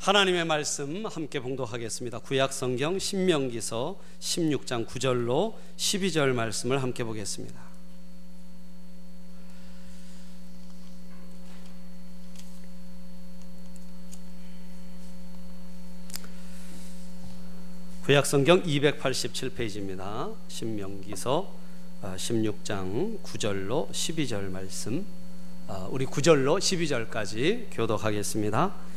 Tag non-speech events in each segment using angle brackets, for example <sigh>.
하나님의 말씀 함께 봉독하겠습니다. 구약 성경 신명기서 16장 9절로 12절 말씀을 함께 보겠습니다. 구약 성경 287페이지입니다. 신명기서 16장 9절로 12절 말씀. 아, 우리 9절로 12절까지 교독하겠습니다.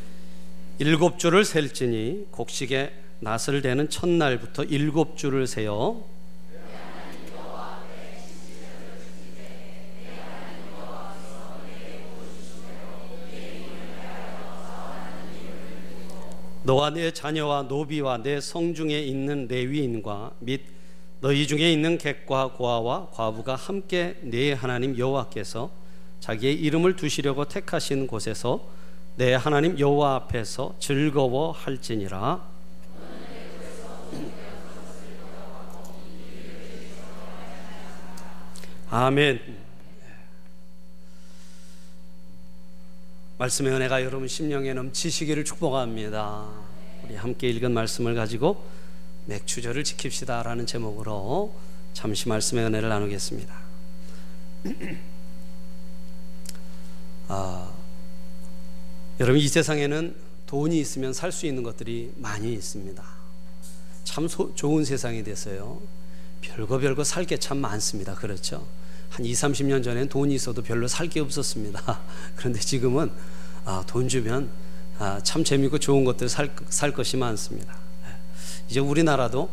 일곱 줄을 셀지니 곡식에 낫을 대는 첫날부터 일곱 줄을 세어 너와 내 자녀와 노비와 내 성중에 있는 레위인과 및 너희 중에 있는 객과 고아와 과부가 함께 내 하나님 여호와께서 자기의 이름을 두시려고 택하신 곳에서 내 하나님 여호와 앞에서 즐거워할지니라. 아멘. 말씀의 은혜가 여러분 심령에 넘치시기를 축복합니다. 우리 함께 읽은 말씀을 가지고 맥주절을 지킵시다 라는 제목으로 잠시 말씀의 은혜를 나누겠습니다. <clears throat> 아, 여러분 이 세상에는 돈이 있으면 살 수 있는 것들이 많이 있습니다. 참 소, 좋은 세상이 됐어요. 별거 별거 살 게 참 많습니다. 그렇죠? 한 2, 30년 전엔 돈이 있어도 별로 살 게 없었습니다. <laughs> 그런데 지금은 아, 돈 주면 아, 참 재밌고 좋은 것들 살, 살 것이 많습니다. 이제 우리나라도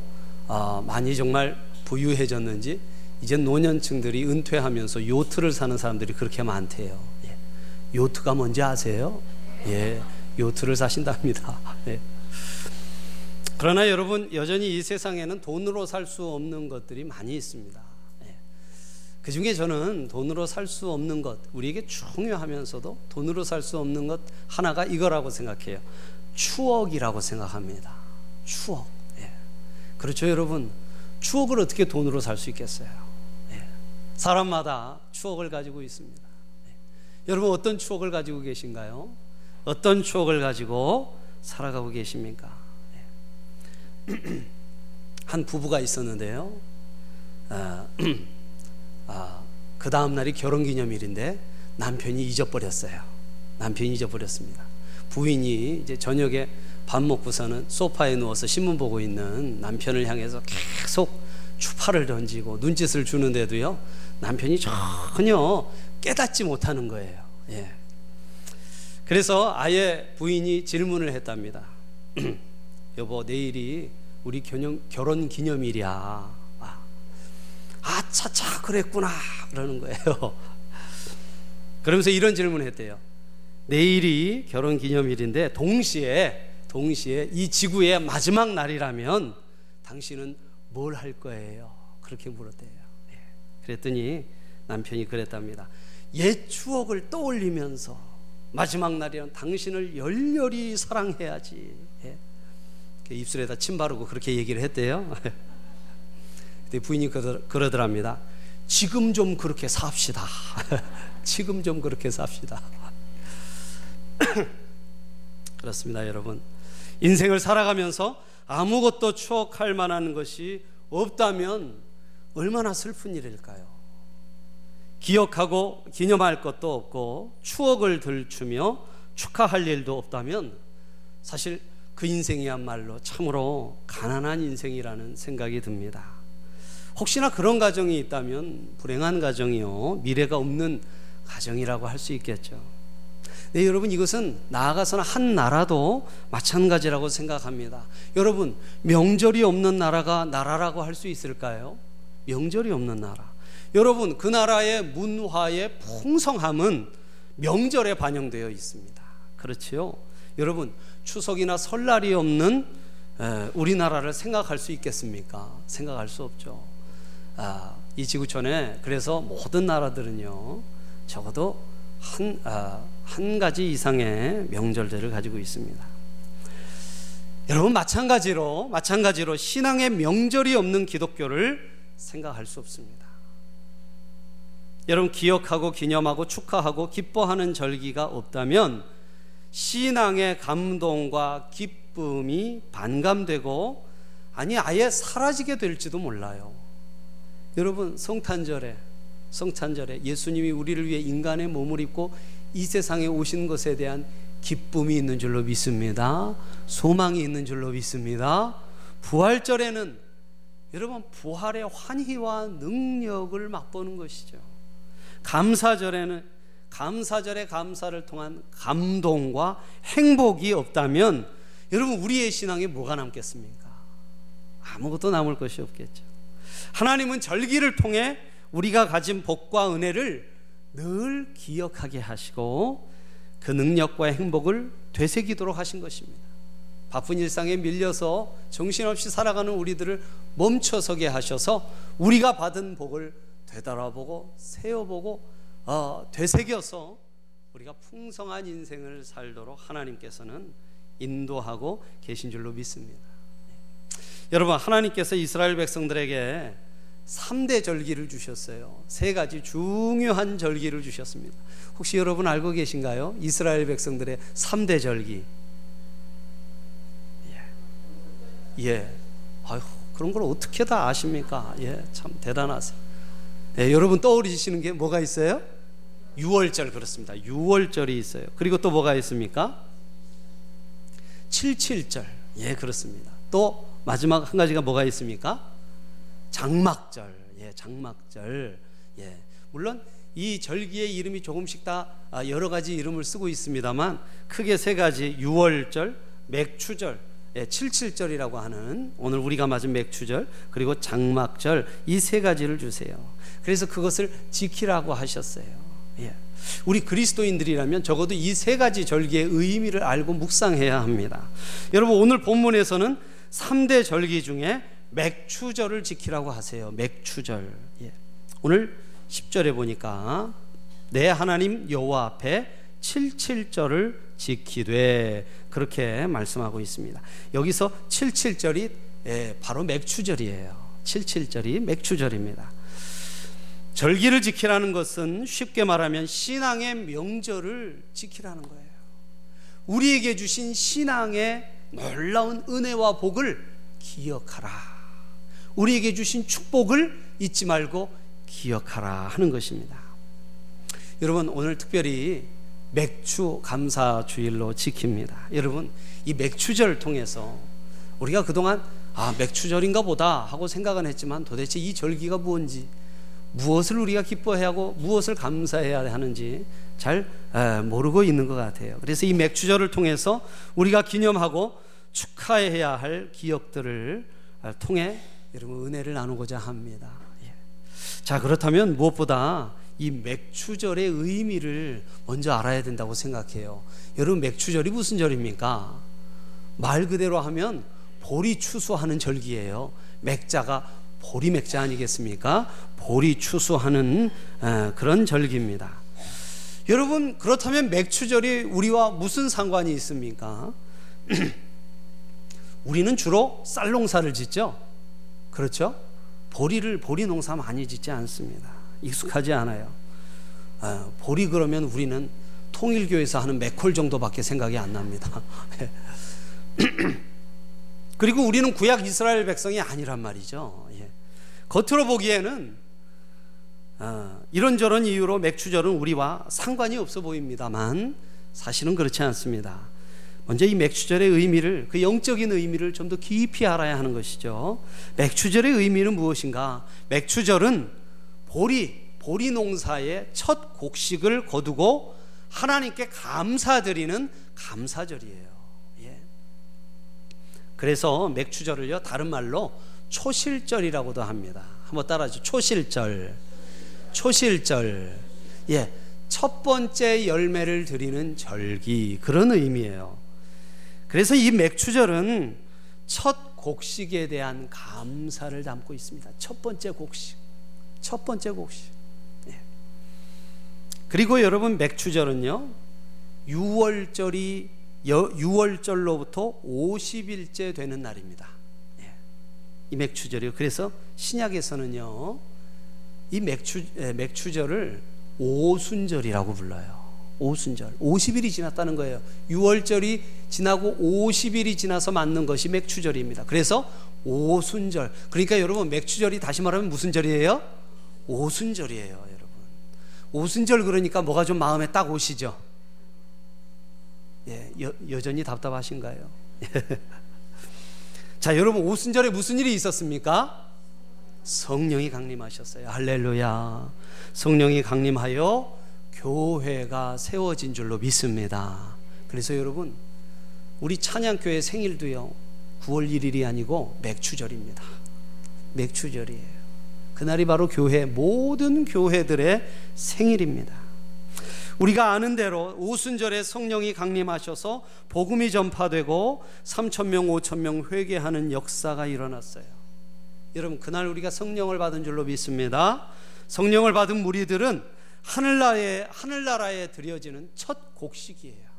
아, 많이 정말 부유해졌는지 이제 노년층들이 은퇴하면서 요트를 사는 사람들이 그렇게 많대요. 예. 요트가 뭔지 아세요? 예, 요트를 사신답니다. <laughs> 예. 그러나 여러분 여전히 이 세상에는 돈으로 살 수 없는 것들이 많이 있습니다. 예. 그 중에 저는 돈으로 살 수 없는 것, 우리에게 중요하면서도 돈으로 살 수 없는 것 하나가 이거라고 생각해요. 추억이라고 생각합니다. 추억. 예. 그렇죠, 여러분. 추억을 어떻게 돈으로 살 수 있겠어요? 예. 사람마다 추억을 가지고 있습니다. 예. 여러분 어떤 추억을 가지고 계신가요? 어떤 추억을 가지고 살아가고 계십니까? 네. <clears throat> 한 부부가 있었는데요. 아, <clears throat> 아, 그 다음 날이 결혼 기념일인데 남편이 잊어버렸어요. 남편이 잊어버렸습니다. 부인이 이제 저녁에 밥 먹고서는 소파에 누워서 신문 보고 있는 남편을 향해서 계속 추파를 던지고 눈짓을 주는데도요 남편이 전혀 깨닫지 못하는 거예요. 예. 그래서 아예 부인이 질문을 했답니다. <clears throat> 여보, 내일이 우리 결혼, 기념일이야. 아, 아차차, 그랬구나. 그러는 거예요. <laughs> 그러면서 이런 질문을 했대요. 내일이 결혼 기념일인데, 동시에, 동시에 이 지구의 마지막 날이라면 당신은 뭘 할 거예요? 그렇게 물었대요. 네. 그랬더니 남편이 그랬답니다. 옛 추억을 떠올리면서 마지막 날이란 당신을 열렬히 사랑해야지. 예. 그 입술에다 침 바르고 그렇게 얘기를 했대요. <laughs> 근데 부인이 그러더랍니다. 지금 좀 그렇게 삽시다. <laughs> 지금 좀 그렇게 삽시다. <laughs> 그렇습니다, 여러분. 인생을 살아가면서 아무것도 추억할 만한 것이 없다면 얼마나 슬픈 일일까요? 기억하고 기념할 것도 없고 추억을 들추며 축하할 일도 없다면 사실 그 인생이야말로 참으로 가난한 인생이라는 생각이 듭니다. 혹시나 그런 가정이 있다면 불행한 가정이요. 미래가 없는 가정이라고 할 수 있겠죠. 네, 여러분 이것은 나아가서는 한 나라도 마찬가지라고 생각합니다. 여러분, 명절이 없는 나라가 나라라고 할 수 있을까요? 명절이 없는 나라. 여러분, 그 나라의 문화의 풍성함은 명절에 반영되어 있습니다. 그렇지요? 여러분, 추석이나 설날이 없는 우리나라를 생각할 수 있겠습니까? 생각할 수 없죠. 아, 이 지구촌에 그래서 모든 나라들은요, 적어도 한, 아, 한 가지 이상의 명절들을 가지고 있습니다. 여러분, 마찬가지로, 마찬가지로 신앙의 명절이 없는 기독교를 생각할 수 없습니다. 여러분 기억하고 기념하고 축하하고 기뻐하는 절기가 없다면 신앙의 감동과 기쁨이 반감되고 아니 아예 사라지게 될지도 몰라요. 여러분 성탄절에 성탄절에 예수님이 우리를 위해 인간의 몸을 입고 이 세상에 오신 것에 대한 기쁨이 있는 줄로 믿습니다. 소망이 있는 줄로 믿습니다. 부활절에는 여러분 부활의 환희와 능력을 맛보는 것이죠. 감사절에는 감사절의 감사를 통한 감동과 행복이 없다면 여러분 우리의 신앙에 뭐가 남겠습니까? 아무것도 남을 것이 없겠죠. 하나님은 절기를 통해 우리가 가진 복과 은혜를 늘 기억하게 하시고 그 능력과 행복을 되새기도록 하신 것입니다. 바쁜 일상에 밀려서 정신없이 살아가는 우리들을 멈춰서게 하셔서 우리가 받은 복을 되돌아보고 세어보고 어, 되새겨서 우리가 풍성한 인생을 살도록 하나님께서는 인도하고 계신 줄로 믿습니다. 여러분 하나님께서 이스라엘 백성들에게 3대 절기를 주셨어요. 세 가지 중요한 절기를 주셨습니다. 혹시 여러분 알고 계신가요? 이스라엘 백성들의 3대 절기. 예. 예. 아유, 그런 걸 어떻게 다 아십니까? 예, 참 대단하세요. 예, 여러분 떠오르시는 게 뭐가 있어요? 6월절 그렇습니다. 6월절이 있어요. 그리고 또 뭐가 있습니까? 77절. 예, 그렇습니다. 또 마지막 한 가지가 뭐가 있습니까? 장막절. 예, 장막절. 예. 물론 이 절기의 이름이 조금씩 다 아, 여러 가지 이름을 쓰고 있습니다만 크게 세 가지 유월절, 맥추절, 예, 칠칠절이라고 하는 오늘 우리가 맞은 맥추절 그리고 장막절 이 세 가지를 주세요. 그래서 그것을 지키라고 하셨어요. 예. 우리 그리스도인들이라면 적어도 이 세 가지 절기의 의미를 알고 묵상해야 합니다. 여러분 오늘 본문에서는 3대 절기 중에 맥추절을 지키라고 하세요. 맥추절. 예. 오늘 10절에 보니까 내 하나님 여호와 앞에 77절을 지키되 그렇게 말씀하고 있습니다. 여기서 77절이 예, 바로 맥추절이에요. 77절이 맥추절입니다. 절기를 지키라는 것은 쉽게 말하면 신앙의 명절을 지키라는 거예요. 우리에게 주신 신앙의 놀라운 은혜와 복을 기억하라. 우리에게 주신 축복을 잊지 말고 기억하라 하는 것입니다. 여러분 오늘 특별히 맥추 감사 주일로 지킵니다. 여러분 이 맥추절 통해서 우리가 그동안 아 맥추절인가 보다 하고 생각은 했지만 도대체 이 절기가 무엇인지 무엇을 우리가 기뻐해야 하고 무엇을 감사해야 하는지 잘 모르고 있는 것 같아요. 그래서 이 맥주절을 통해서 우리가 기념하고 축하해야 할 기억들을 통해 여러분 은혜를 나누고자 합니다. 예. 자 그렇다면 무엇보다 이 맥추절의 의미를 먼저 알아야 된다고 생각해요. 여러분 맥추절이 무슨 절입니까? 말 그대로 하면 보리 추수하는 절기예요. 맥자가 보리 맥자 아니겠습니까? 보리 추수하는 그런 절기입니다. 여러분 그렇다면 맥추절이 우리와 무슨 상관이 있습니까? <clears throat> 우리는 주로 쌀 농사를 짓죠. 그렇죠? 보리를 보리 농사 많이 짓지 않습니다. 익숙하지 않아요. 아, 보리 그러면 우리는 통일교에서 하는 맥콜 정도밖에 생각이 안 납니다. <laughs> 그리고 우리는 구약 이스라엘 백성이 아니란 말이죠. 예. 겉으로 보기에는 어, 이런저런 이유로 맥주절은 우리와 상관이 없어 보입니다만 사실은 그렇지 않습니다. 먼저 이 맥주절의 의미를 그 영적인 의미를 좀 더 깊이 알아야 하는 것이죠. 맥주절의 의미는 무엇인가? 맥주절은 보리 보리 농사의 첫 곡식을 거두고 하나님께 감사드리는 감사절이에요. 예. 그래서 맥주절을요 다른 말로 초실절이라고도 합니다. 한번 따라하죠. 초실절. 초실절. 예. 첫 번째 열매를 드리는 절기. 그런 의미예요. 그래서 이 맥추절은 첫 곡식에 대한 감사를 담고 있습니다. 첫 번째 곡식. 첫 번째 곡식. 예. 그리고 여러분 맥추절은요. 6월절이 6월절로부터 50일째 되는 날입니다. 예. 이 맥추절이요. 그래서 신약에서는요. 이 맥추 맥추절을 오순절이라고 불러요. 오순절. 50일이 지났다는 거예요. 6월절이 지나고 50일이 지나서 맞는 것이 맥추절입니다. 그래서 오순절. 그러니까 여러분 맥추절이 다시 말하면 무슨 절이에요? 오순절이에요, 여러분. 오순절 그러니까 뭐가 좀 마음에 딱 오시죠? 예, 여, 여전히 답답하신가요? <laughs> 자, 여러분 오순절에 무슨 일이 있었습니까? 성령이 강림하셨어요. 할렐루야. 성령이 강림하여 교회가 세워진 줄로 믿습니다. 그래서 여러분, 우리 찬양교회 생일도요, 9월 1일이 아니고 맥추절입니다. 맥추절이에요. 그날이 바로 교회, 모든 교회들의 생일입니다. 우리가 아는 대로 오순절에 성령이 강림하셔서 복음이 전파되고 3천 명, 5천 명 회개하는 역사가 일어났어요. 여러분, 그날 우리가 성령을 받은 줄로 믿습니다. 성령을 받은 무리들은 하늘나라에, 하늘나라에 드려지는 첫 곡식이에요.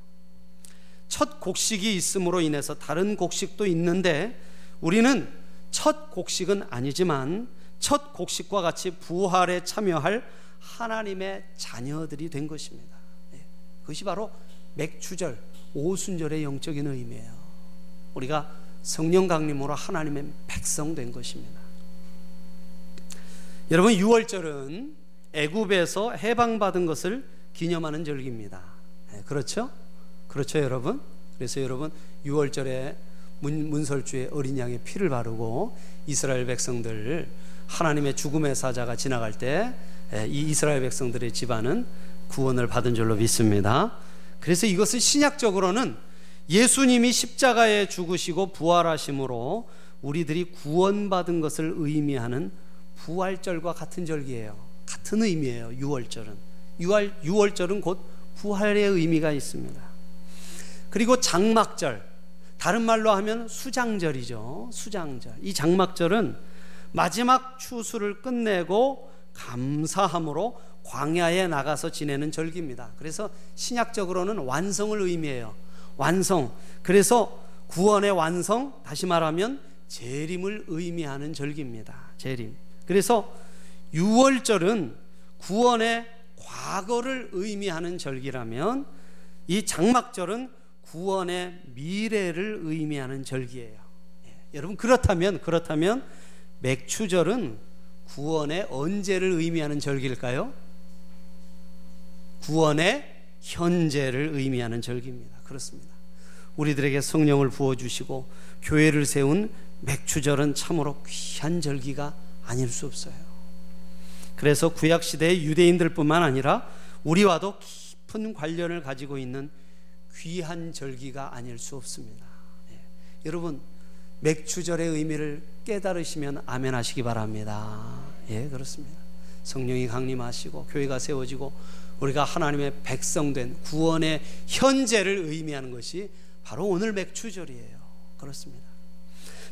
첫 곡식이 있음으로 인해서 다른 곡식도 있는데 우리는 첫 곡식은 아니지만 첫 곡식과 같이 부활에 참여할 하나님의 자녀들이 된 것입니다. 예, 그것이 바로 맥주절, 오순절의 영적인 의미예요. 우리가 성령 강림으로 하나님의 백성 된 것입니다. 여러분 6월절은 애굽에서 해방받은 것을 기념하는 절기입니다. 네, 그렇죠? 그렇죠, 여러분? 그래서 여러분 6월절에 문, 문설주에 어린 양의 피를 바르고 이스라엘 백성들 하나님의 죽음의 사자가 지나갈 때이 예, 이스라엘 백성들의 집안은 구원을 받은 줄로 믿습니다. 그래서 이것은 신약적으로는 예수님이 십자가에 죽으시고 부활하심으로 우리들이 구원받은 것을 의미하는 부활절과 같은 절기예요. 같은 의미예요. 6월절은. 6월, 6월절은 곧 부활의 의미가 있습니다. 그리고 장막절. 다른 말로 하면 수장절이죠. 수장절. 이 장막절은 마지막 추수를 끝내고 감사함으로 광야에 나가서 지내는 절기입니다. 그래서 신약적으로는 완성을 의미해요. 완성. 그래서 구원의 완성, 다시 말하면 재림을 의미하는 절기입니다. 재림. 그래서 6월절은 구원의 과거를 의미하는 절기라면 이 장막절은 구원의 미래를 의미하는 절기예요. 예. 여러분 그렇다면 그렇다면 맥추절은 구원의 언제를 의미하는 절기일까요? 구원의 현재를 의미하는 절기입니다. 그렇습니다. 우리들에게 성령을 부어 주시고 교회를 세운 맥추절은 참으로 귀한 절기가 아닐 수 없어요. 그래서 구약 시대의 유대인들뿐만 아니라 우리와도 깊은 관련을 가지고 있는 귀한 절기가 아닐 수 없습니다. 예. 여러분 맥주절의 의미를 깨달으시면 아멘 하시기 바랍니다. 예, 그렇습니다. 성령이 강림하시고 교회가 세워지고 우리가 하나님의 백성된 구원의 현재를 의미하는 것이 바로 오늘 맥주절이에요. 그렇습니다.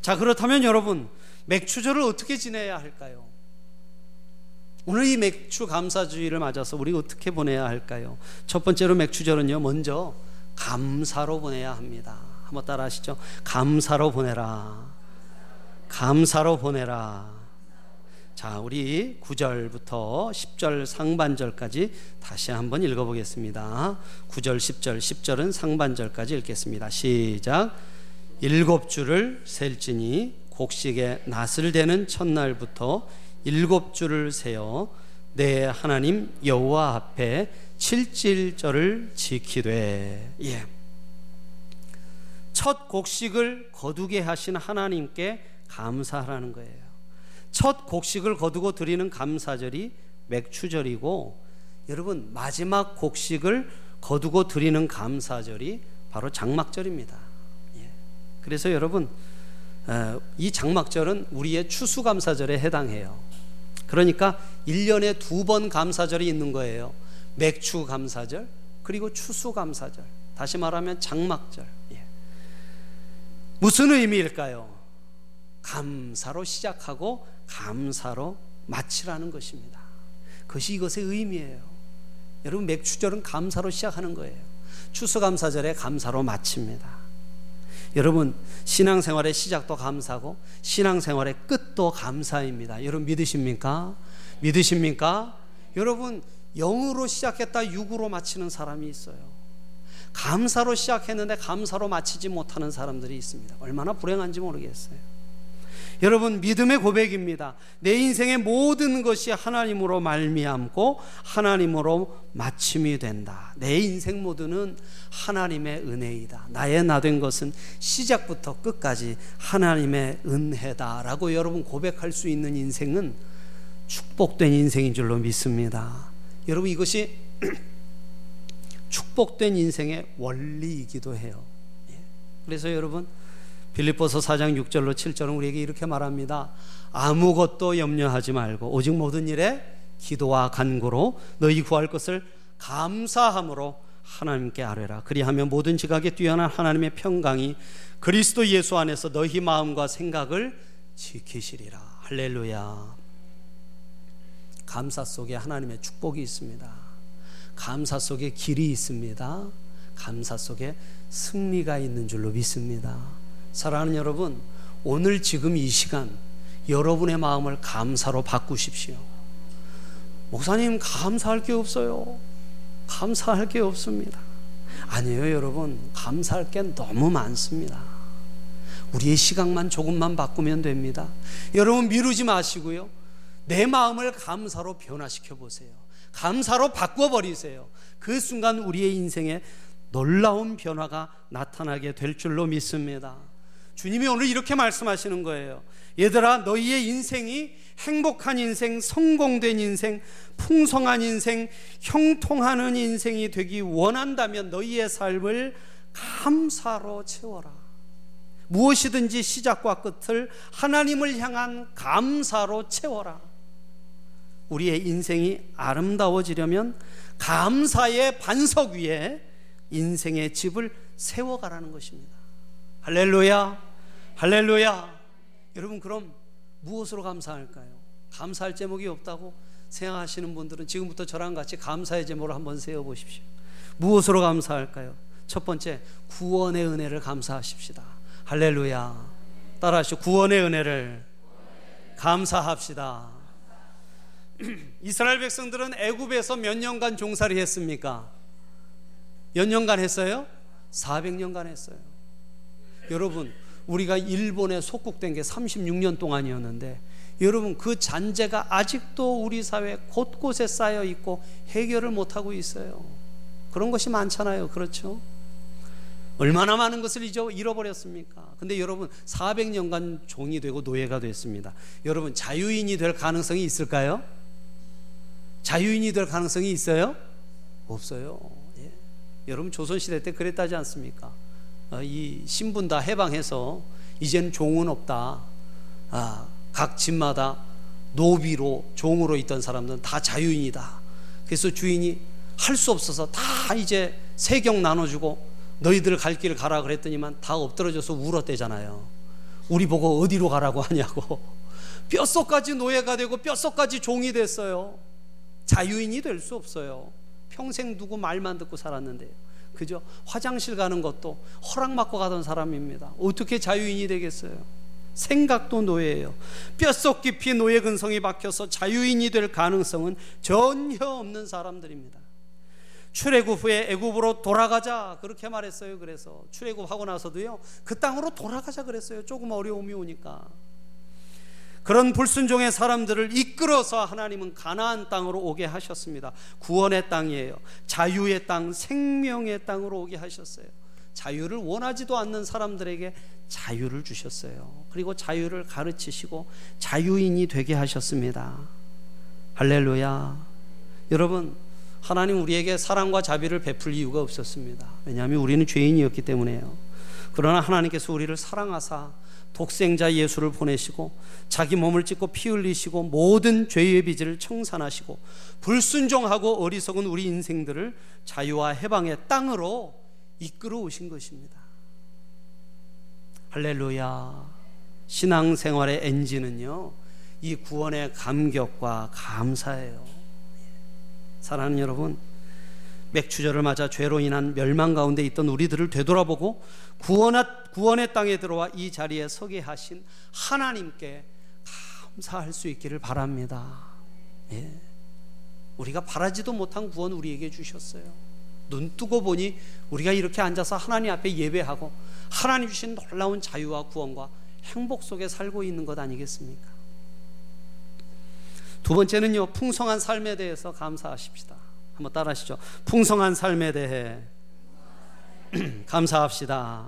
자, 그렇다면 여러분, 맥주절을 어떻게 지내야 할까요? 오늘 이 맥주 감사주의를 맞아서 우리 어떻게 보내야 할까요? 첫 번째로 맥주절은요, 먼저 감사로 보내야 합니다. 한번 따라 하시죠. 감사로 보내라. 감사로 보내라. 자, 우리 9절부터 10절 상반절까지 다시 한번 읽어보겠습니다. 9절, 10절, 10절은 상반절까지 읽겠습니다. 시작. 일곱 줄을 셀지니 곡식에 낫을 대는 첫날부터 일곱 줄을 세어 내 하나님 여호와 앞에 칠칠절을 지키되 예. 첫 곡식을 거두게 하신 하나님께 감사하라는 거예요. 첫 곡식을 거두고 드리는 감사절이 맥추절이고 여러분 마지막 곡식을 거두고 드리는 감사절이 바로 장막절입니다. 예. 그래서 여러분 이 장막절은 우리의 추수감사절에 해당해요. 그러니까 1년에 두 번 감사절이 있는 거예요. 맥추 감사절, 그리고 추수 감사절. 다시 말하면 장막절. 예. 무슨 의미일까요? 감사로 시작하고 감사로 마치라는 것입니다. 그것이 이것의 의미예요. 여러분 맥추절은 감사로 시작하는 거예요. 추수감사절에 감사로 마칩니다. 여러분 신앙생활의 시작도 감사고 신앙생활의 끝도 감사입니다. 여러분 믿으십니까? 믿으십니까? 여러분 영으로 시작했다 육으로 마치는 사람이 있어요. 감사로 시작했는데 감사로 마치지 못하는 사람들이 있습니다. 얼마나 불행한지 모르겠어요. 여러분 믿음의 고백입니다. 내 인생의 모든 것이 하나님으로 말미암고 하나님으로 마침이 된다. 내 인생 모두는 하나님의 은혜이다. 나의 나 된 것은 시작부터 끝까지 하나님의 은혜다라고 여러분 고백할 수 있는 인생은 축복된 인생인 줄로 믿습니다. 여러분 이것이 <clears throat> 축복된 인생의 원리이기도 해요. 예. 그래서 여러분 빌립보서 4장 6절로 7절은 우리에게 이렇게 말합니다. 아무것도 염려하지 말고 오직 모든 일에 기도와 간구로 너희 구할 것을 감사함으로 하나님께 아뢰라. 그리하면 모든 지각에 뛰어난 하나님의 평강이 그리스도 예수 안에서 너희 마음과 생각을 지키시리라. 할렐루야. 감사 속에 하나님의 축복이 있습니다. 감사 속에 길이 있습니다. 감사 속에 승리가 있는 줄로 믿습니다. 사랑하는 여러분, 오늘 지금 이 시간 여러분의 마음을 감사로 바꾸십시오. 목사님, 감사할 게 없어요. 감사할 게 없습니다. 아니에요, 여러분. 감사할 게 너무 많습니다. 우리의 시각만 조금만 바꾸면 됩니다. 여러분, 미루지 마시고요. 내 마음을 감사로 변화시켜 보세요. 감사로 바꿔버리세요. 그 순간 우리의 인생에 놀라운 변화가 나타나게 될 줄로 믿습니다. 주님이 오늘 이렇게 말씀하시는 거예요. 얘들아, 너희의 인생이 행복한 인생, 성공된 인생, 풍성한 인생, 형통하는 인생이 되기 원한다면 너희의 삶을 감사로 채워라. 무엇이든지 시작과 끝을 하나님을 향한 감사로 채워라. 우리의 인생이 아름다워지려면 감사의 반석 위에 인생의 집을 세워가라는 것입니다. 할렐루야. 할렐루야. 여러분 그럼 무엇으로 감사할까요? 감사할 제목이 없다고 생각하시는 분들은 지금부터 저랑 같이 감사의 제목을 한번 세워 보십시오. 무엇으로 감사할까요? 첫 번째 구원의 은혜를 감사하십시다. 할렐루야. 따라하시오. 구원의 은혜를 감사합시다. <clears throat> 이스라엘 백성들은 애굽에서 몇 년간 종살이 했습니까? 몇 년간 했어요? 400년간 했어요. 여러분 우리가 일본에 속국된 게 36년 동안이었는데 여러분 그 잔재가 아직도 우리 사회 곳곳에 쌓여 있고 해결을 못 하고 있어요. 그런 것이 많잖아요. 그렇죠? 얼마나 많은 것을 잃어버렸습니까? 근데 여러분 400년간 종이 되고 노예가 됐습니다. 여러분 자유인이 될 가능성이 있을까요? 자유인이 될 가능성이 있어요? 없어요. 예. 여러분 조선시대 때 그랬다지 않습니까? 어, 이 신분 다 해방해서 이제는 종은 없다. 아, 각 집마다 노비로 종으로 있던 사람들은 다 자유인이다. 그래서 주인이 할 수 없어서 다 이제 세경 나눠주고 너희들 갈 길 가라 그랬더니만 다 엎드러져서 울었대잖아요. 우리 보고 어디로 가라고 하냐고. <laughs> 뼛속까지 노예가 되고 뼛속까지 종이 됐어요. 자유인이 될 수 없어요. 평생 누구 말만 듣고 살았는데요. 그죠? 화장실 가는 것도 허락받고 가던 사람입니다. 어떻게 자유인이 되겠어요? 생각도 노예예요. 뼛속 깊이 노예 근성이 박혀서 자유인이 될 가능성은 전혀 없는 사람들입니다. 출애굽 후에 애굽으로 돌아가자 그렇게 말했어요. 그래서 출애굽하고 나서도요 그 땅으로 돌아가자 그랬어요. 조금 어려움이 오니까 그런 불순종의 사람들을 이끌어서 하나님은 가나안 땅으로 오게 하셨습니다. 구원의 땅이에요. 자유의 땅, 생명의 땅으로 오게 하셨어요. 자유를 원하지도 않는 사람들에게 자유를 주셨어요. 그리고 자유를 가르치시고 자유인이 되게 하셨습니다. 할렐루야. 여러분, 하나님 우리에게 사랑과 자비를 베풀 이유가 없었습니다. 왜냐하면 우리는 죄인이었기 때문에요. 그러나 하나님께서 우리를 사랑하사 독생자 예수를 보내시고 자기 몸을 찢고 피 흘리시고 모든 죄의 빚을 청산하시고 불순종하고 어리석은 우리 인생들을 자유와 해방의 땅으로 이끌어 오신 것입니다. 할렐루야. 신앙생활의 엔진은요, 이 구원의 감격과 감사예요. 사랑하는 여러분, 맥추절을 맞아 죄로 인한 멸망 가운데 있던 우리들을 되돌아보고 구원의, 땅에 들어와 이 자리에 서게 하신 하나님께 감사할 수 있기를 바랍니다. 예. 우리가 바라지도 못한 구원 우리에게 주셨어요. 눈 뜨고 보니 우리가 이렇게 앉아서 하나님 앞에 예배하고 하나님 주신 놀라운 자유와 구원과 행복 속에 살고 있는 것 아니겠습니까? 두 번째는요, 풍성한 삶에 대해서 감사하십시다. 한번 따라 하시죠. 풍성한 삶에 대해 <clears throat> 감사합시다.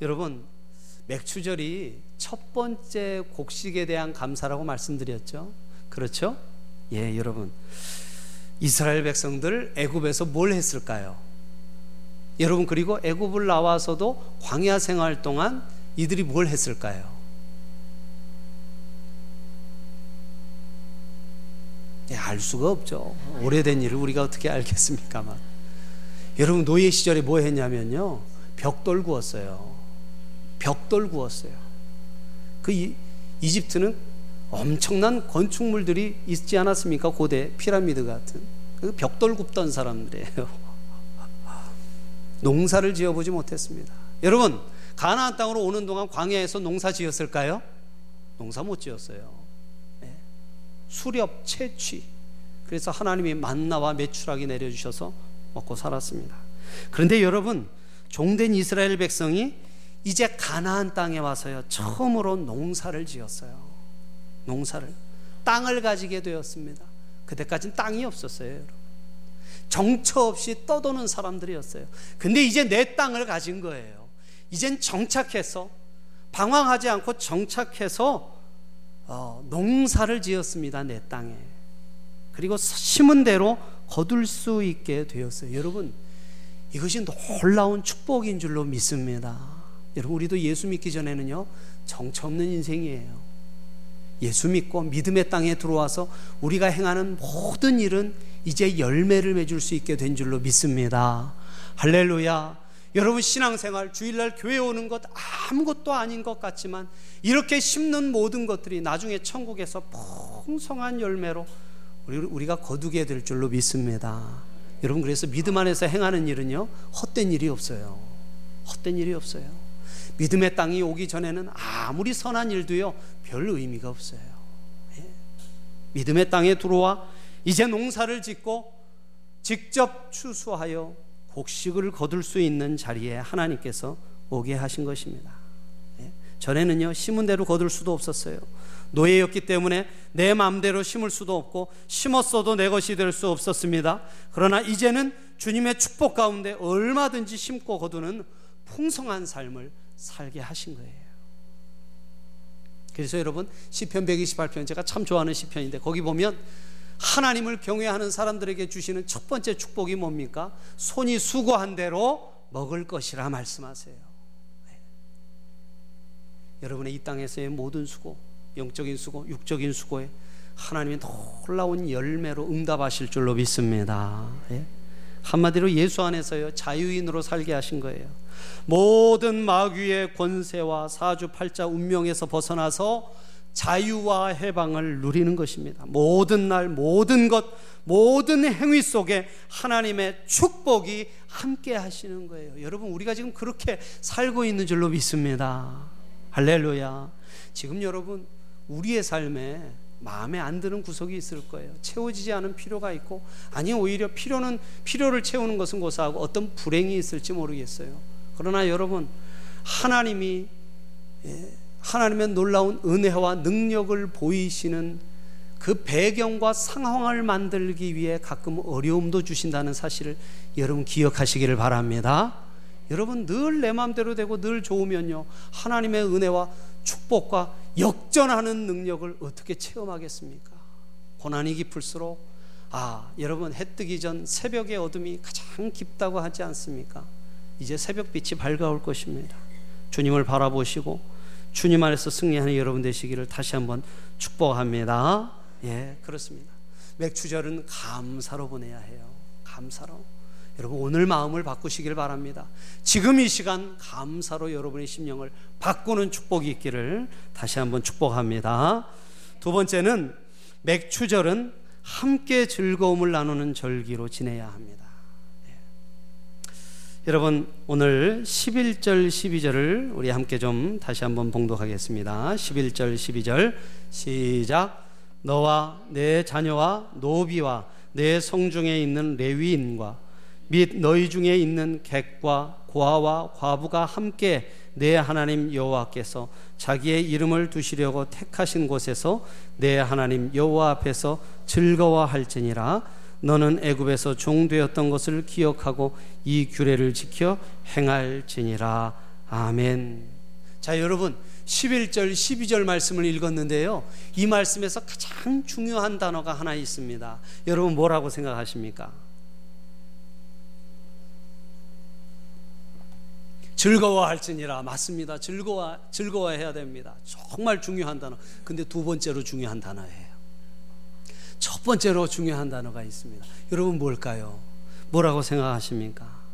여러분, 맥추절이 첫 번째 곡식에 대한 감사라고 말씀드렸죠. 그렇죠? 예, 여러분. 이스라엘 백성들 애굽에서 뭘 했을까요? 여러분 그리고 애굽을 나와서도 광야 생활 동안 이들이 뭘 했을까요? 예, 알 수가 없죠. 오래된 일을 우리가 어떻게 알겠습니까만. 여러분 노예 시절에 뭐 했냐면요. 벽돌 구웠어요. 벽돌 구웠어요. 그 이, 이집트는 엄청난 건축물들이 있지 않았습니까? 고대 피라미드 같은 그 벽돌 굽던 사람들이에요. <laughs> 농사를 지어보지 못했습니다. 여러분 가나안 땅으로 오는 동안 광야에서 농사 지었을까요? 농사 못 지었어요. 네. 수렵, 채취. 그래서 하나님이 만나와 매출하게 내려주셔서 먹고 살았습니다. 그런데 여러분 종된 이스라엘 백성이 이제 가나안 땅에 와서요 처음으로 농사를 지었어요. 농사를 땅을 가지게 되었습니다. 그때까지는 땅이 없었어요, 여러분. 정처 없이 떠도는 사람들이었어요. 근데 이제 내 땅을 가진 거예요. 이젠 정착해서 방황하지 않고 정착해서 어, 농사를 지었습니다, 내 땅에. 그리고 심은 대로 거둘 수 있게 되었어요. 여러분, 이것이 놀라운 축복인 줄로 믿습니다. 여러분, 우리도 예수 믿기 전에는요, 정처 없는 인생이에요. 예수 믿고 믿음의 땅에 들어와서 우리가 행하는 모든 일은 이제 열매를 맺을 수 있게 된 줄로 믿습니다. 할렐루야. 여러분 신앙생활 주일날 교회 오는 것 아무것도 아닌 것 같지만 이렇게 심는 모든 것들이 나중에 천국에서 풍성한 열매로 우리가 거두게 될 줄로 믿습니다. 여러분 그래서 믿음 안에서 행하는 일은요 헛된 일이 없어요. 헛된 일이 없어요. 믿음의 땅이 오기 전에는 아무리 선한 일도요 별 의미가 없어요. 예. 믿음의 땅에 들어와 이제 농사를 짓고 직접 추수하여 곡식을 거둘 수 있는 자리에 하나님께서 오게 하신 것입니다. 예. 전에는요 심은 대로 거둘 수도 없었어요. 노예였기 때문에 내 마음대로 심을 수도 없고 심었어도 내 것이 될 수 없었습니다. 그러나 이제는 주님의 축복 가운데 얼마든지 심고 거두는 풍성한 삶을 살게 하신 거예요. 그래서 여러분 시편 128편 제가 참 좋아하는 시편인데 거기 보면 하나님을 경외하는 사람들에게 주시는 첫 번째 축복이 뭡니까? 손이 수고한 대로 먹을 것이라 말씀하세요. 네. 여러분의 이 땅에서의 모든 수고, 영적인 수고, 육적인 수고에 하나님이 놀라운 열매로 응답하실 줄로 믿습니다. 네. 한마디로 예수 안에서요 자유인으로 살게 하신 거예요. 모든 마귀의 권세와 사주팔자 운명에서 벗어나서 자유와 해방을 누리는 것입니다. 모든 날, 모든 것, 모든 행위 속에 하나님의 축복이 함께 하시는 거예요. 여러분, 우리가 지금 그렇게 살고 있는 줄로 믿습니다. 할렐루야. 지금 여러분, 우리의 삶에 마음에 안 드는 구석이 있을 거예요. 채워지지 않은 필요가 있고, 아니, 오히려 필요는, 필요를 채우는 것은 고사하고 어떤 불행이 있을지 모르겠어요. 그러나 여러분 하나님이 예, 하나님의 놀라운 은혜와 능력을 보이시는 그 배경과 상황을 만들기 위해 가끔 어려움도 주신다는 사실을 여러분 기억하시기를 바랍니다. 여러분 늘 내 마음대로 되고 늘 좋으면요 하나님의 은혜와 축복과 역전하는 능력을 어떻게 체험하겠습니까? 고난이 깊을수록 아 여러분 해 뜨기 전 새벽의 어둠이 가장 깊다고 하지 않습니까? 이제 새벽빛이 밝아올 것입니다. 주님을 바라보시고 주님 안에서 승리하는 여러분 되시기를 다시 한번 축복합니다. 예, 그렇습니다. 맥주절은 감사로 보내야 해요. 감사로. 여러분 오늘 마음을 바꾸시길 바랍니다. 지금 이 시간 감사로 여러분의 심령을 바꾸는 축복이 있기를 다시 한번 축복합니다. 두 번째는 맥주절은 함께 즐거움을 나누는 절기로 지내야 합니다. 여러분 오늘 11절 12절을 우리 함께 좀 다시 한번 봉독하겠습니다. 11절 12절 시작 너와 내 자녀와 노비와 내 성중에 있는 레위인과 및 너희 중에 있는 객과 고아와 과부가 함께 내 하나님 여호와께서 자기의 이름을 두시려고 택하신 곳에서 내 하나님 여호와 앞에서 즐거워할지니라 너는 애굽에서 종되었던 것을 기억하고 이 규례를 지켜 행할지니라 아멘. 자, 여러분 11절 12절 말씀을 읽었는데요. 이 말씀에서 가장 중요한 단어가 하나 있습니다. 여러분 뭐라고 생각하십니까? 즐거워할지니라 맞습니다. 즐거워 즐거워해야 됩니다. 정말 중요한 단어. 근데 두 번째로 중요한 단어예요. 첫 번째로 중요한 단어가 있습니다. 여러분 뭘까요? 뭐라고 생각하십니까?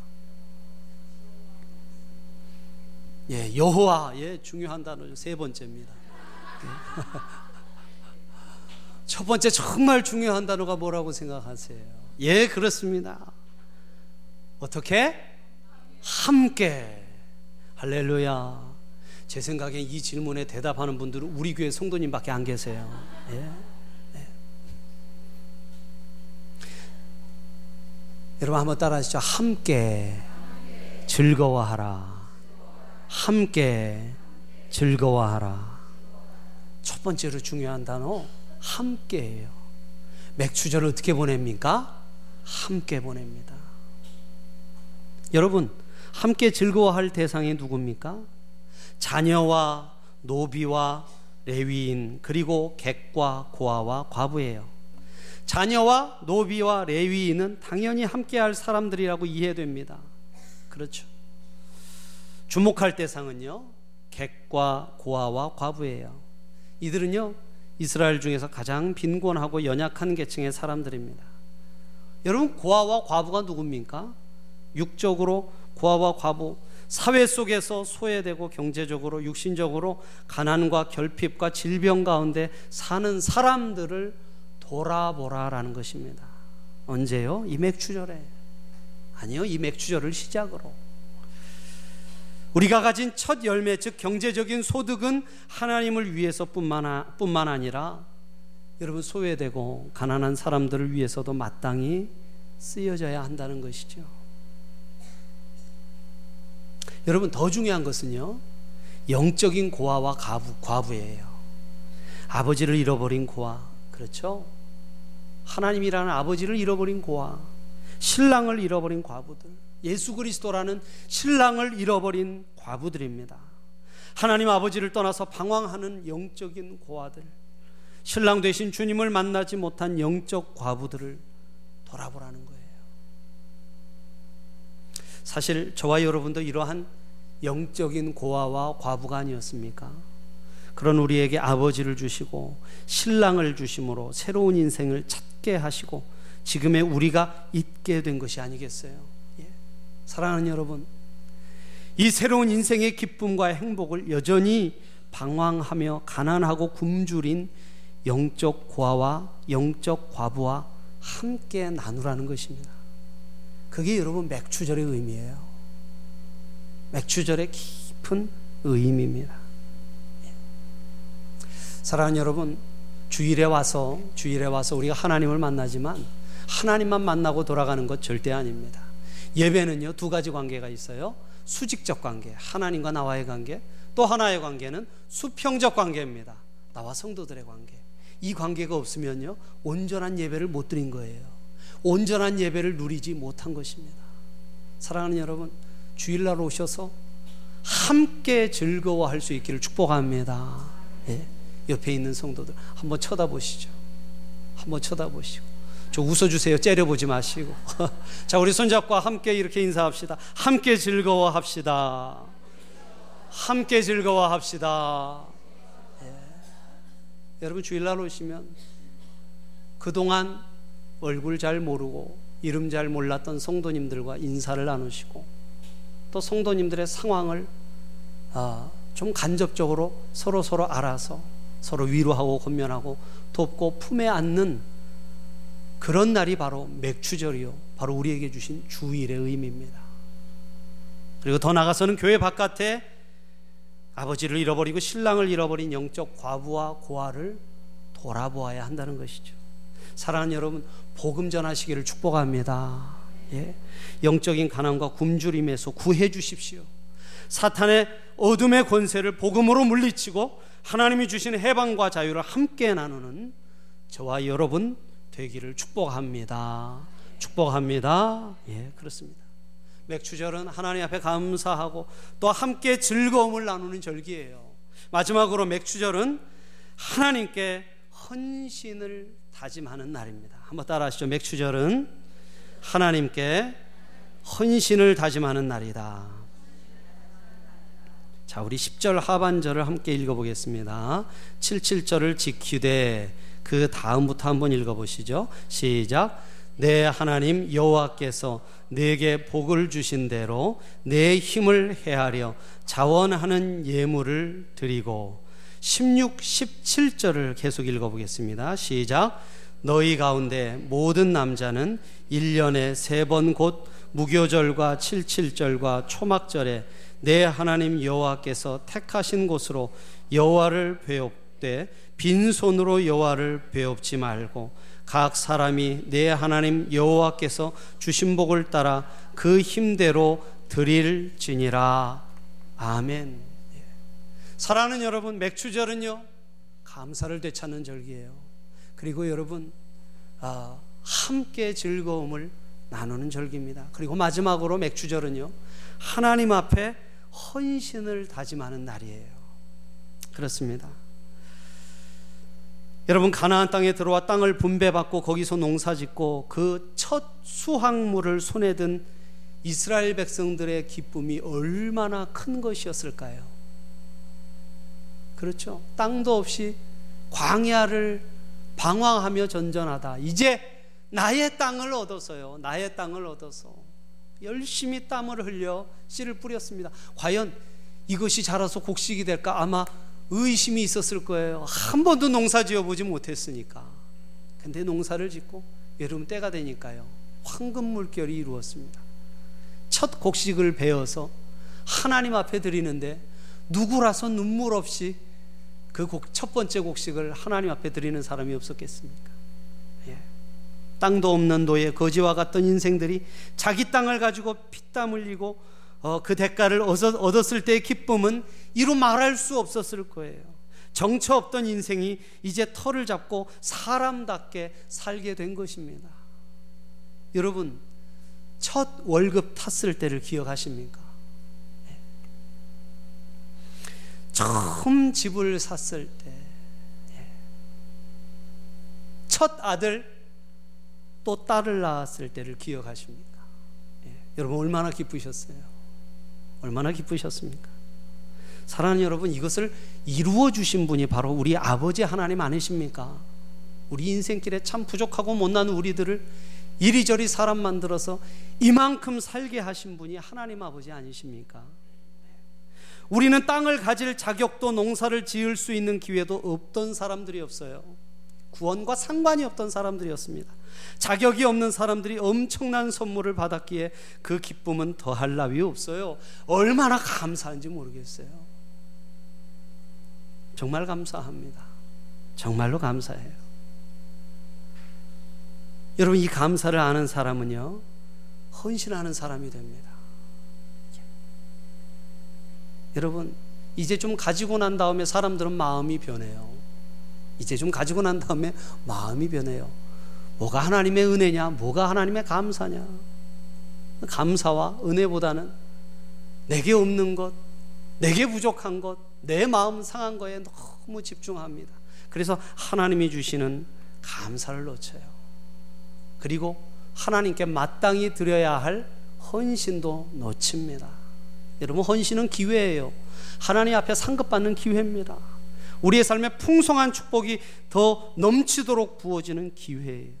예, 여호와 예 중요한 단어죠. 세 번째입니다. 예. <laughs> 첫 번째 정말 중요한 단어가 뭐라고 생각하세요? 예, 그렇습니다. 어떻게? 함께. 할렐루야. 제 생각엔 이 질문에 대답하는 분들은 우리 교회 성도님밖에 안 계세요. 예. 네. 여러분 한번 따라하시죠. 함께 즐거워하라. 함께 즐거워하라. 첫 번째로 중요한 단어 함께예요. 맥주절을 어떻게 보냅니까? 함께 보냅니다. 여러분 함께 즐거워할 대상이 누굽니까? 자녀와 노비와 레위인 그리고 객과 고아와 과부예요. 자녀와 노비와 레위인은 당연히 함께할 사람들이라고 이해됩니다. 그렇죠. 주목할 대상은요 객과 고아와 과부예요. 이들은요 이스라엘 중에서 가장 빈곤하고 연약한 계층의 사람들입니다. 여러분 고아와 과부가 누굽니까? 육적으로 고아와 과부 사회 속에서 소외되고 경제적으로 육신적으로 가난과 결핍과 질병 가운데 사는 사람들을 돌아보라라는 것입니다. 언제요? 이 맥주절에. 아니요, 이 맥주절을 시작으로. 우리가 가진 첫 열매, 즉 경제적인 소득은 하나님을 위해서뿐만 뿐만 아니라 여러분 소외되고 가난한 사람들을 위해서도 마땅히 쓰여져야 한다는 것이죠. 여러분 더 중요한 것은요. 영적인 고아와 과부, 과부예요. 아버지를 잃어버린 고아. 그렇죠? 하나님이라는 아버지를 잃어버린 고아. 신랑을 잃어버린 과부들. 예수 그리스도라는 신랑을 잃어버린 과부들입니다. 하나님 아버지를 떠나서 방황하는 영적인 고아들. 신랑 되신 주님을 만나지 못한 영적 과부들을 돌아보라는 거예요. 사실 저와 여러분도 이러한 영적인 고아와 과부가 아니었습니까? 그런 우리에게 아버지를 주시고 신랑을 주심으로 새로운 인생을 찾게 하시고 지금의 우리가 있게 된 것이 아니겠어요? 예. 사랑하는 여러분, 이 새로운 인생의 기쁨과 행복을 여전히 방황하며 가난하고 굶주린 영적 고아와 영적 과부와 함께 나누라는 것입니다. 그게 여러분 맥주절의 의미예요. 맥주절의 깊은 의미입니다. 예. 사랑하는 여러분, 주일에 와서 주일에 와서 우리가 하나님을 만나지만 하나님만 만나고 돌아가는 것 절대 아닙니다. 예배는요 두 가지 관계가 있어요. 수직적 관계, 하나님과 나와의 관계, 또 하나의 관계는 수평적 관계입니다. 나와 성도들의 관계. 이 관계가 없으면요 온전한 예배를 못 드린 거예요. 온전한 예배를 누리지 못한 것입니다. 사랑하는 여러분, 주일날 오셔서 함께 즐거워할 수 있기를 축복합니다. 예, 옆에 있는 성도들 한번 쳐다보시죠. 한번 쳐다보시고. 저 웃어주세요. 째려보지 마시고. <laughs> 자, 우리 손잡고 함께 이렇게 인사합시다. 함께 즐거워합시다. 함께 즐거워합시다. 예. 여러분 주일날 오시면 그동안 얼굴 잘 모르고 이름 잘 몰랐던 성도님들과 인사를 나누시고 또 성도님들의 상황을 아, 좀 간접적으로 서로 서로 알아서 서로 위로하고 권면하고 돕고 품에 안는 그런 날이 바로 맥주절이요. 바로 우리에게 주신 주일의 의미입니다. 그리고 더 나가서는 교회 바깥에 아버지를 잃어버리고 신랑을 잃어버린 영적 과부와 고아를 돌아보아야 한다는 것이죠. 사랑하는 여러분, 복음 전하시기를 축복합니다. 예. 영적인 가난과 굶주림에서 구해 주십시오. 사탄의 어둠의 권세를 복음으로 물리치고 하나님이 주신 해방과 자유를 함께 나누는 저와 여러분 되기를 축복합니다. 축복합니다. 예, 그렇습니다. 맥주절은 하나님 앞에 감사하고 또 함께 즐거움을 나누는 절기예요. 마지막으로 맥주절은 하나님께 헌신을 다짐하는 날입니다. 한번 따라하시죠. 맥주절은 하나님께 헌신을 다짐하는 날이다. 자, 우리 10절 하반절을 함께 읽어보겠습니다. 77절을 지키되 그 다음부터 한번 읽어보시죠. 시작. 내 하나님 여호와께서 내게 복을 주신 대로 내 힘을 헤아려 자원하는 예물을 드리고 16, 17절을 계속 읽어보겠습니다. 시작. 너희 가운데 모든 남자는 1년에 세 번 곧 무교절과 칠칠절과 초막절에 내 하나님 여호와께서 택하신 곳으로 여호와를 배웁되 빈손으로 여호와를 배웁지 말고 각 사람이 내 하나님 여호와께서 주신 복을 따라 그 힘대로 드릴지니라. 아멘. 예. 사랑하는 여러분, 맥주절은요 감사를 되찾는 절기예요. 그리고 여러분 아, 함께 즐거움을 나누는 절기입니다. 그리고 마지막으로 맥주절은요 하나님 앞에 헌신을 다짐하는 날이에요. 그렇습니다. 여러분 가나안 땅에 들어와 땅을 분배받고 거기서 농사짓고 그 첫 수확물을 손에 든 이스라엘 백성들의 기쁨이 얼마나 큰 것이었을까요? 그렇죠. 땅도 없이 광야를 방황하며 전전하다. 이제 나의 땅을 얻어서요. 나의 땅을 얻어서 열심히 땀을 흘려 씨를 뿌렸습니다. 과연 이것이 자라서 곡식이 될까? 아마 의심이 있었을 거예요. 한 번도 농사 지어 보지 못했으니까. 근데 농사를 짓고 여름 때가 되니까요. 황금 물결이 이루었습니다. 첫 곡식을 베어서 하나님 앞에 드리는데 누구라서 눈물 없이 그첫 번째 곡식을 하나님 앞에 드리는 사람이 없었겠습니까? 예. 땅도 없는 노예, 거지와 같던 인생들이 자기 땅을 가지고 피땀 흘리고 어, 그 대가를 얻었을 때의 기쁨은 이루 말할 수 없었을 거예요. 정처 없던 인생이 이제 털을 잡고 사람답게 살게 된 것입니다. 여러분, 첫 월급 탔을 때를 기억하십니까? 처음 집을 샀을 때, 네. 첫 아들 또 딸을 낳았을 때를 기억하십니까? 네. 여러분, 얼마나 기쁘셨어요? 얼마나 기쁘셨습니까? 사랑하는 여러분, 이것을 이루어 주신 분이 바로 우리 아버지 하나님 아니십니까? 우리 인생길에 참 부족하고 못난 우리들을 이리저리 사람 만들어서 이만큼 살게 하신 분이 하나님 아버지 아니십니까? 우리는 땅을 가질 자격도 농사를 지을 수 있는 기회도 없던 사람들이 없어요. 구원과 상관이 없던 사람들이었습니다. 자격이 없는 사람들이 엄청난 선물을 받았기에 그 기쁨은 더할 나위 없어요. 얼마나 감사한지 모르겠어요. 정말 감사합니다. 정말로 감사해요. 여러분, 이 감사를 아는 사람은요, 헌신하는 사람이 됩니다. 여러분, 이제 좀 가지고 난 다음에 사람들은 마음이 변해요. 이제 좀 가지고 난 다음에 마음이 변해요. 뭐가 하나님의 은혜냐? 뭐가 하나님의 감사냐? 감사와 은혜보다는 내게 없는 것, 내게 부족한 것, 내 마음 상한 거에 너무 집중합니다. 그래서 하나님이 주시는 감사를 놓쳐요. 그리고 하나님께 마땅히 드려야 할 헌신도 놓칩니다. 여러분, 헌신은 기회예요. 하나님 앞에 상급받는 기회입니다. 우리의 삶에 풍성한 축복이 더 넘치도록 부어지는 기회예요.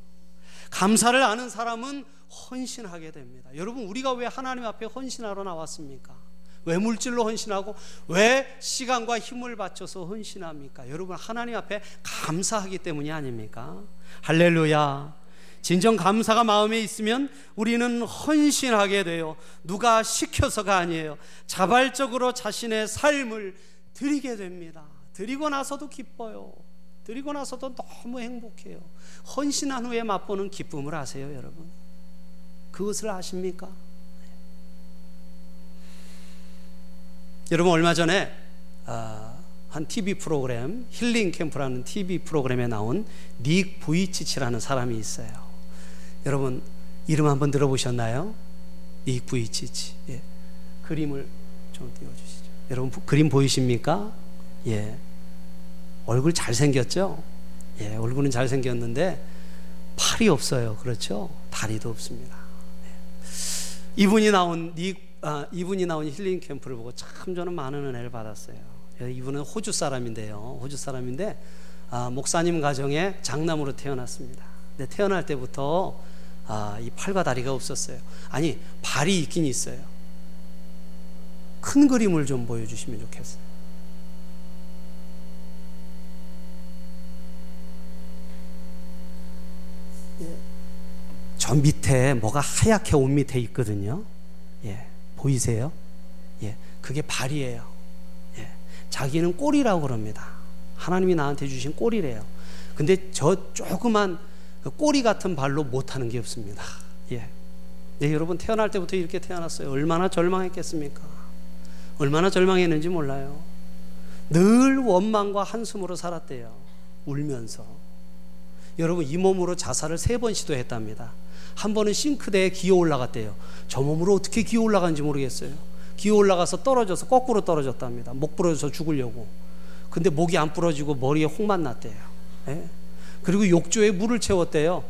감사를 아는 사람은 헌신하게 됩니다. 여러분, 우리가 왜 하나님 앞에 헌신하러 나왔습니까? 왜 물질로 헌신하고 왜 시간과 힘을 바쳐서 헌신합니까? 여러분, 하나님 앞에 감사하기 때문이 아닙니까? 할렐루야. 진정 감사가 마음에 있으면 우리는 헌신하게 돼요. 누가 시켜서가 아니에요. 자발적으로 자신의 삶을 드리게 됩니다. 드리고 나서도 기뻐요. 드리고 나서도 너무 행복해요. 헌신한 후에 맛보는 기쁨을 아세요, 여러분? 그것을 아십니까? 여러분 얼마 전에 아, 한 TV 프로그램 힐링 캠프라는 TV 프로그램에 나온 닉 부이치치라는 사람이 있어요. 여러분 이름 한번 들어보셨나요? 닉 부이치치. 예. 그림을 좀 띄워주시죠. 여러분 그림 보이십니까? 예. 얼굴 잘 생겼죠? 예, 얼굴은 잘 생겼는데 팔이 없어요. 그렇죠? 다리도 없습니다. 예. 이분이 나온 닉 아, 이분이 나온 힐링 캠프를 보고 참 저는 많은 은혜를 받았어요. 이분은 호주 사람인데요. 호주 사람인데 아, 목사님 가정에 장남으로 태어났습니다. 근데 태어날 때부터 아, 이 팔과 다리가 없었어요. 아니 발이 있긴 있어요. 큰 그림을 좀 보여주시면 좋겠어요. 예. 저 밑에 뭐가 하얗게 옷 밑에 있거든요. 예. 보이세요? 예, 그게 발이에요. 예, 자기는 꼬리라고 그럽니다. 하나님이 나한테 주신 꼬리래요. 근데 저 조그만 그 꼬리 같은 발로 못하는 게 없습니다. 예. 네, 여러분 태어날 때부터 이렇게 태어났어요. 얼마나 절망했겠습니까? 얼마나 절망했는지 몰라요. 늘 원망과 한숨으로 살았대요. 울면서. 여러분 이 몸으로 자살을 세 번 시도했답니다. 한 번은 싱크대에 기어 올라갔대요. 저 몸으로 어떻게 기어 올라간지 모르겠어요. 기어 올라가서 떨어져서 거꾸로 떨어졌답니다. 목 부러져서 죽으려고. 근데 목이 안 부러지고 머리에 홍만 났대요. 예? 그리고 욕조에 물을 채웠대요.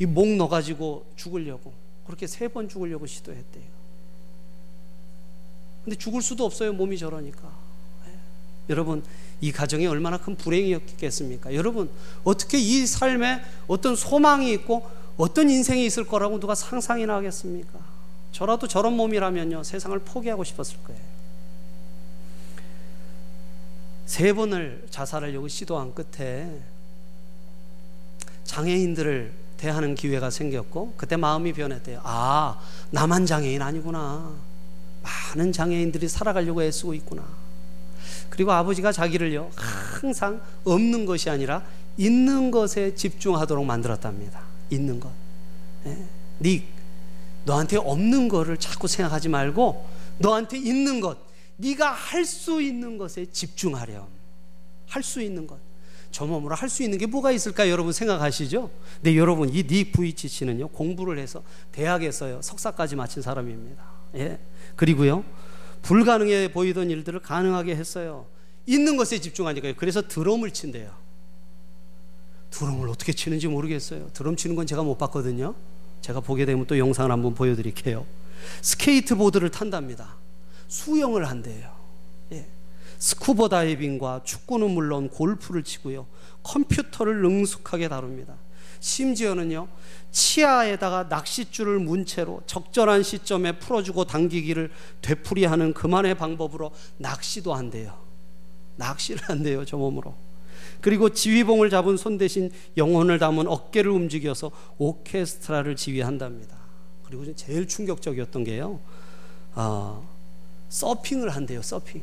이 목 넣어가지고 죽으려고. 그렇게 세 번 죽으려고 시도했대요. 근데 죽을 수도 없어요. 몸이 저러니까. 예? 여러분, 이 가정이 얼마나 큰 불행이었겠습니까? 여러분, 어떻게 이 삶에 어떤 소망이 있고 어떤 인생이 있을 거라고 누가 상상이나 하겠습니까? 저라도 저런 몸이라면요, 세상을 포기하고 싶었을 거예요. 세 번을 자살하려고 시도한 끝에 장애인들을 대하는 기회가 생겼고, 그때 마음이 변했대요. 아, 나만 장애인 아니구나. 많은 장애인들이 살아가려고 애쓰고 있구나. 그리고 아버지가 자기를요, 항상 없는 것이 아니라 있는 것에 집중하도록 만들었답니다. 있는 것. 예? 닉, 너한테 없는 거를 자꾸 생각하지 말고 너한테 있는 것, 네가 할 수 있는 것에 집중하렴. 할 수 있는 것. 저 몸으로 할 수 있는 게 뭐가 있을까 여러분 생각하시죠? 네, 여러분 이 닉 부이치 씨는요 공부를 해서 대학에서요 석사까지 마친 사람입니다. 예. 그리고요 불가능해 보이던 일들을 가능하게 했어요. 있는 것에 집중하니까요. 그래서 드럼을 친대요. 드럼을 어떻게 치는지 모르겠어요. 드럼 치는 건 제가 못 봤거든요. 제가 보게 되면 또 영상을 한번 보여드릴게요. 스케이트보드를 탄답니다. 수영을 한대요. 예. 스쿠버 다이빙과 축구는 물론 골프를 치고요. 컴퓨터를 능숙하게 다룹니다. 심지어는요, 치아에다가 낚싯줄을 문 채로 적절한 시점에 풀어주고 당기기를 되풀이하는 그만의 방법으로 낚시도 한대요. 낚시를 한대요, 저 몸으로. 그리고 지휘봉을 잡은 손 대신 영혼을 담은 어깨를 움직여서 오케스트라를 지휘한답니다. 그리고 제일 충격적이었던 게요. 어, 서핑을 한대요. 서핑.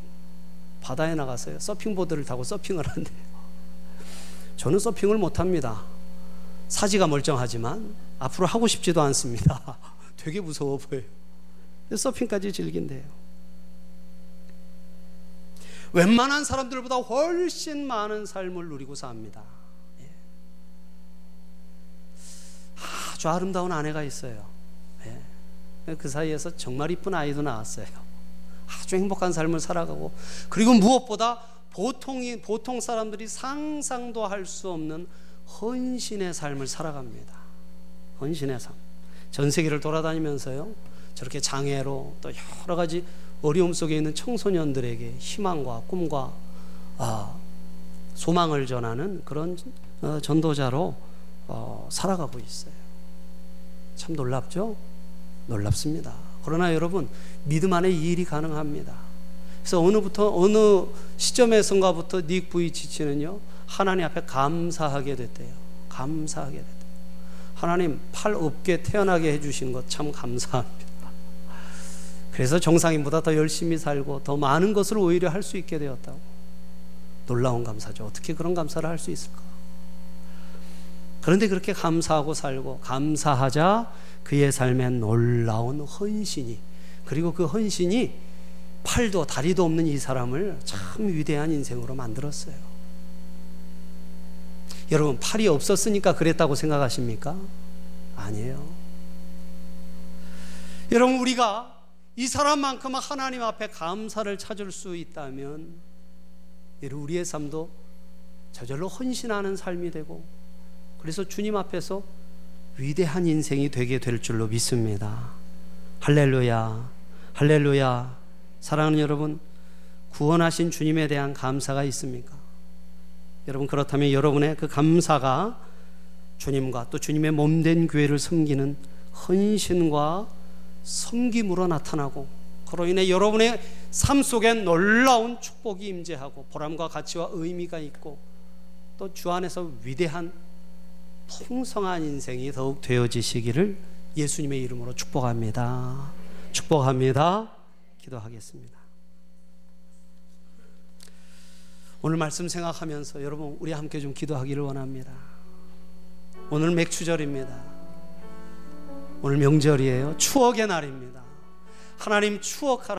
바다에 나가서요. 서핑보드를 타고 서핑을 한대요. 저는 서핑을 못합니다. 사지가 멀쩡하지만 앞으로 하고 싶지도 않습니다. <laughs> 되게 무서워 보여요. 서핑까지 즐긴대요. 웬만한 사람들보다 훨씬 많은 삶을 누리고 삽니다. 예. 아주 아름다운 아내가 있어요. 예. 그 사이에서 정말 이쁜 아이도 나왔어요. 아주 행복한 삶을 살아가고 그리고 무엇보다 보통이 보통 사람들이 상상도 할 수 없는 헌신의 삶을 살아갑니다. 헌신의 삶. 전 세계를 돌아다니면서요. 저렇게 장애로 또 여러 가지 어려움 속에 있는 청소년들에게 희망과 꿈과 아, 소망을 전하는 그런 어, 전도자로 어, 살아가고 있어요. 참 놀랍죠? 놀랍습니다. 그러나 여러분 믿음 안에 이 일이 가능합니다. 그래서 어느부터 어느 시점에선가부터 닉 부이치치는요 하나님 앞에 감사하게 됐대요. 감사하게 됐대요. 하나님 팔 없게 태어나게 해주신 것 참 감사합니다. 그래서 정상인보다 더 열심히 살고 더 많은 것을 오히려 할 수 있게 되었다고. 놀라운 감사죠. 어떻게 그런 감사를 할 수 있을까? 그런데 그렇게 감사하고 살고 감사하자 그의 삶에 놀라운 헌신이 그리고 그 헌신이 팔도 다리도 없는 이 사람을 참 위대한 인생으로 만들었어요. 여러분 팔이 없었으니까 그랬다고 생각하십니까? 아니에요. 여러분 우리가 이 사람만큼 하나님 앞에 감사를 찾을 수 있다면 우리의 삶도 저절로 헌신하는 삶이 되고 그래서 주님 앞에서 위대한 인생이 되게 될 줄로 믿습니다. 할렐루야, 할렐루야. 사랑하는 여러분, 구원하신 주님에 대한 감사가 있습니까? 여러분, 그렇다면 여러분의 그 감사가 주님과 또 주님의 몸된 교회를 섬기는 헌신과 섬김으로 나타나고 그로 인해 여러분의 삶 속에 놀라운 축복이 임재하고 보람과 가치와 의미가 있고 또 주 안에서 위대한 풍성한 인생이 더욱 되어지시기를 예수님의 이름으로 축복합니다. 축복합니다. 기도하겠습니다. 오늘 말씀 생각하면서 여러분 우리 함께 좀 기도하기를 원합니다. 오늘 맥추절입니다. 오늘 명절이에요. 추억의 날입니다. 하나님 추억하라.